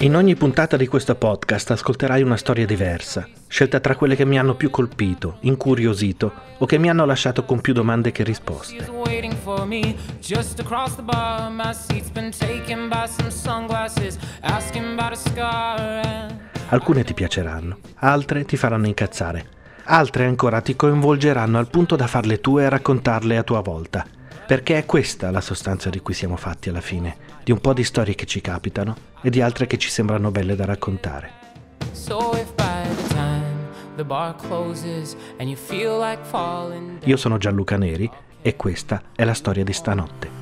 In ogni puntata di questo podcast ascolterai una storia diversa, scelta tra quelle che mi hanno più colpito, incuriosito o che mi hanno lasciato con più domande che risposte. Alcune ti piaceranno, altre ti faranno incazzare, altre ancora ti coinvolgeranno al punto da farle tue e raccontarle a tua volta perché è questa la sostanza di cui siamo fatti alla fine, di un po' di storie che ci capitano e di altre che ci sembrano belle da raccontare. Io sono Gianluca Neri e questa è la storia di stanotte.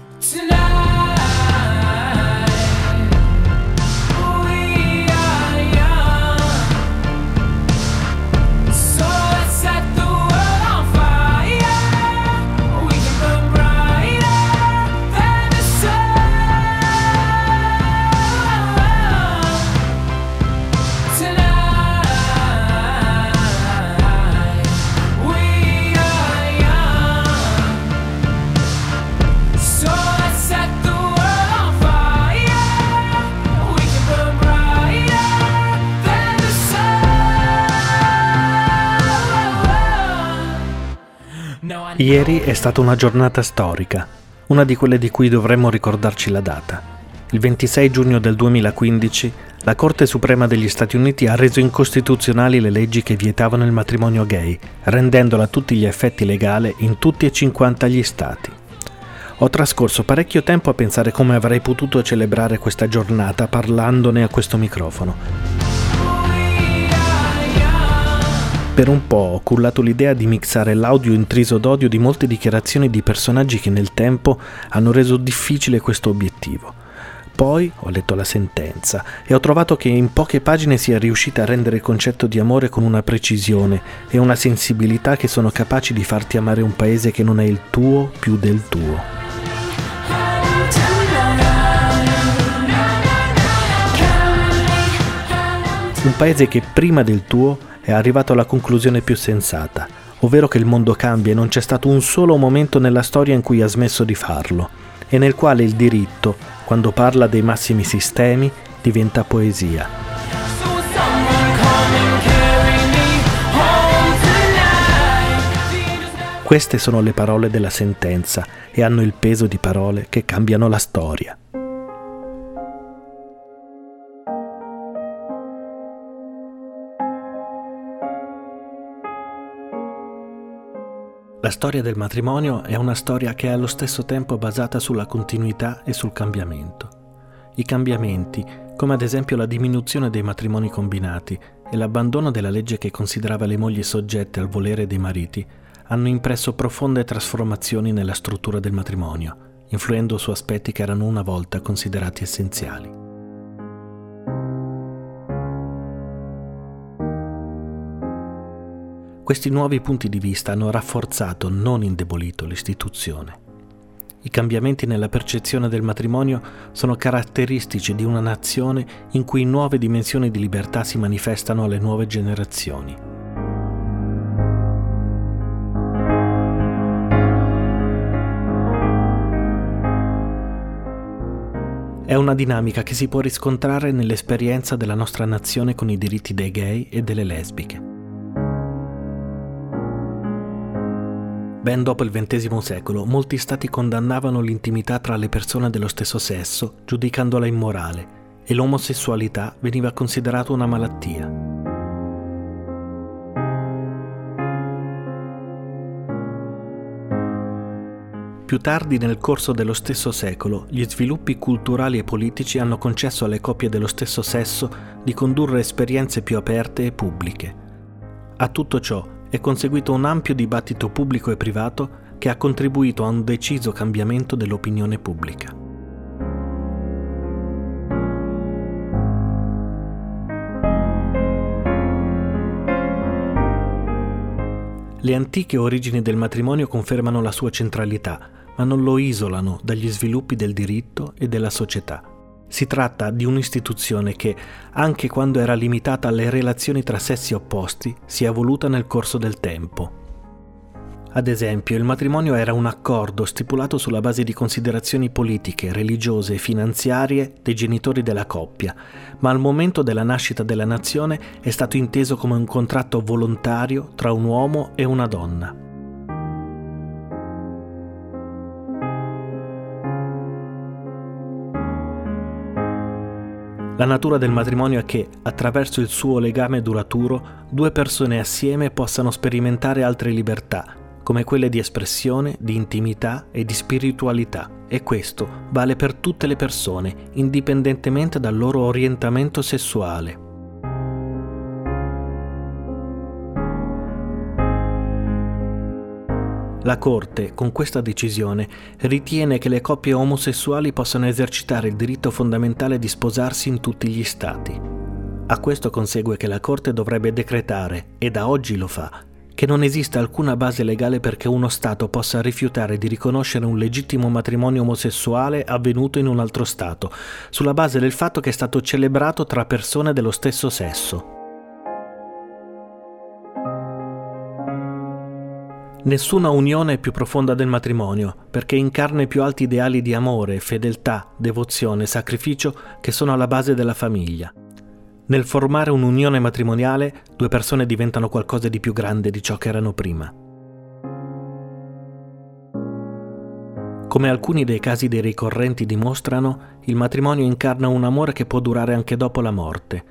Ieri è stata una giornata storica, una di quelle di cui dovremmo ricordarci la data. Il 26 giugno del 2015 la Corte Suprema degli Stati Uniti ha reso incostituzionali le leggi che vietavano il matrimonio gay, rendendola a tutti gli effetti legale in tutti e 50 gli stati. Ho trascorso parecchio tempo a pensare come avrei potuto celebrare questa giornata parlandone a questo microfono. Per un po' ho cullato l'idea di mixare l'audio intriso d'odio di molte dichiarazioni di personaggi che nel tempo hanno reso difficile questo obiettivo. Poi ho letto la sentenza e ho trovato che in poche pagine sia riuscita a rendere il concetto di amore con una precisione e una sensibilità che sono capaci di farti amare un paese che non è il tuo più del tuo. Un paese che prima del tuo è arrivato alla conclusione più sensata, ovvero che il mondo cambia e non c'è stato un solo momento nella storia in cui ha smesso di farlo, e nel quale il diritto, quando parla dei massimi sistemi, diventa poesia. Queste sono le parole della sentenza e hanno il peso di parole che cambiano la storia. La storia del matrimonio è una storia che è allo stesso tempo basata sulla continuità e sul cambiamento. I cambiamenti, come ad esempio la diminuzione dei matrimoni combinati e l'abbandono della legge che considerava le mogli soggette al volere dei mariti, hanno impresso profonde trasformazioni nella struttura del matrimonio, influendo su aspetti che erano una volta considerati essenziali. Questi nuovi punti di vista hanno rafforzato, non indebolito, l'istituzione. I cambiamenti nella percezione del matrimonio sono caratteristici di una nazione in cui nuove dimensioni di libertà si manifestano alle nuove generazioni. È una dinamica che si può riscontrare nell'esperienza della nostra nazione con i diritti dei gay e delle lesbiche. Ben dopo il XX secolo, molti stati condannavano l'intimità tra le persone dello stesso sesso, giudicandola immorale, e l'omosessualità veniva considerata una malattia. Più tardi nel corso dello stesso secolo, gli sviluppi culturali e politici hanno concesso alle coppie dello stesso sesso di condurre esperienze più aperte e pubbliche. A tutto ciò è conseguito un ampio dibattito pubblico e privato che ha contribuito a un deciso cambiamento dell'opinione pubblica. Le antiche origini del matrimonio confermano la sua centralità, ma non lo isolano dagli sviluppi del diritto e della società. Si tratta di un'istituzione che, anche quando era limitata alle relazioni tra sessi opposti, si è evoluta nel corso del tempo. Ad esempio, il matrimonio era un accordo stipulato sulla base di considerazioni politiche, religiose e finanziarie dei genitori della coppia, ma al momento della nascita della nazione è stato inteso come un contratto volontario tra un uomo e una donna. La natura del matrimonio è che, attraverso il suo legame duraturo, due persone assieme possano sperimentare altre libertà, come quelle di espressione, di intimità e di spiritualità. E questo vale per tutte le persone, indipendentemente dal loro orientamento sessuale. La Corte, con questa decisione, ritiene che le coppie omosessuali possano esercitare il diritto fondamentale di sposarsi in tutti gli Stati. A questo consegue che la Corte dovrebbe decretare, e da oggi lo fa, che non esiste alcuna base legale perché uno Stato possa rifiutare di riconoscere un legittimo matrimonio omosessuale avvenuto in un altro Stato, sulla base del fatto che è stato celebrato tra persone dello stesso sesso. Nessuna unione è più profonda del matrimonio, perché incarna i più alti ideali di amore, fedeltà, devozione, sacrificio che sono alla base della famiglia. Nel formare un'unione matrimoniale, due persone diventano qualcosa di più grande di ciò che erano prima. Come alcuni dei casi dei ricorrenti dimostrano, il matrimonio incarna un amore che può durare anche dopo la morte.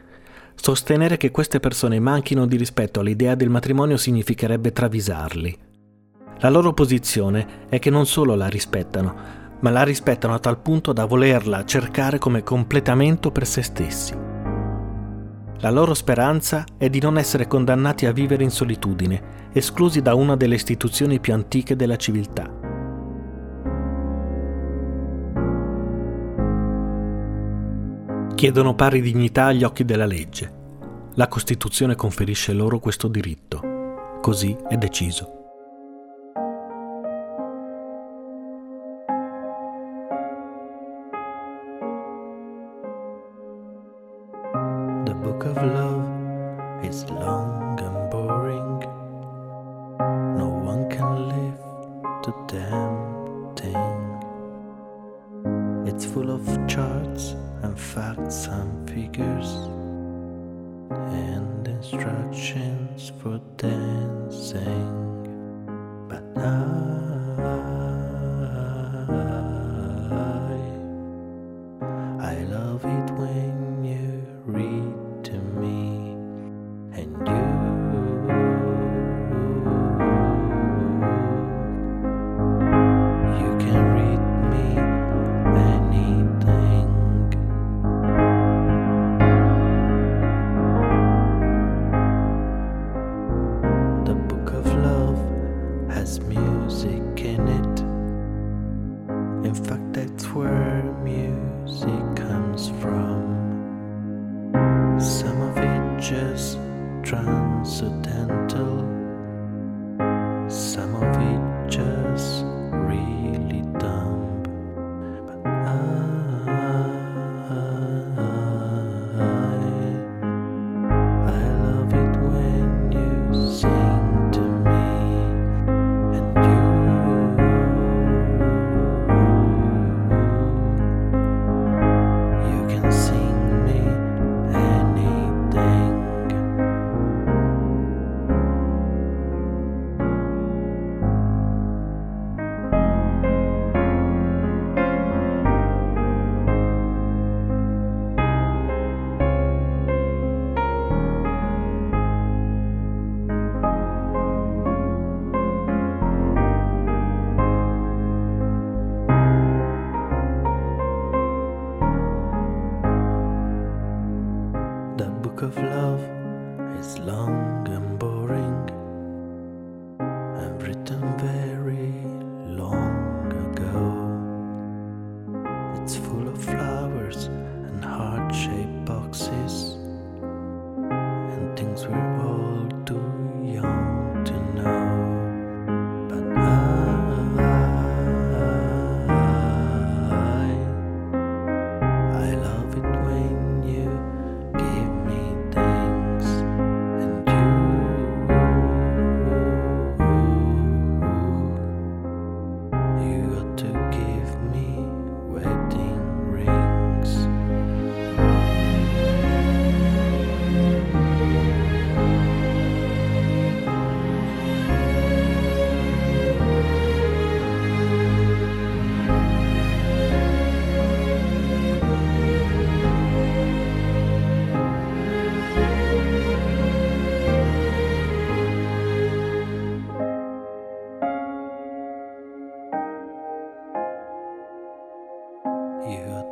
Sostenere che queste persone manchino di rispetto all'idea del matrimonio significherebbe travisarli. La loro posizione è che non solo la rispettano, ma la rispettano a tal punto da volerla cercare come completamento per se stessi. La loro speranza è di non essere condannati a vivere in solitudine, esclusi da una delle istituzioni più antiche della civiltà. Chiedono pari dignità agli occhi della legge. La Costituzione conferisce loro questo diritto. Così è deciso. The damn thing. It's full of charts and facts and figures and instructions for dancing, but I. you.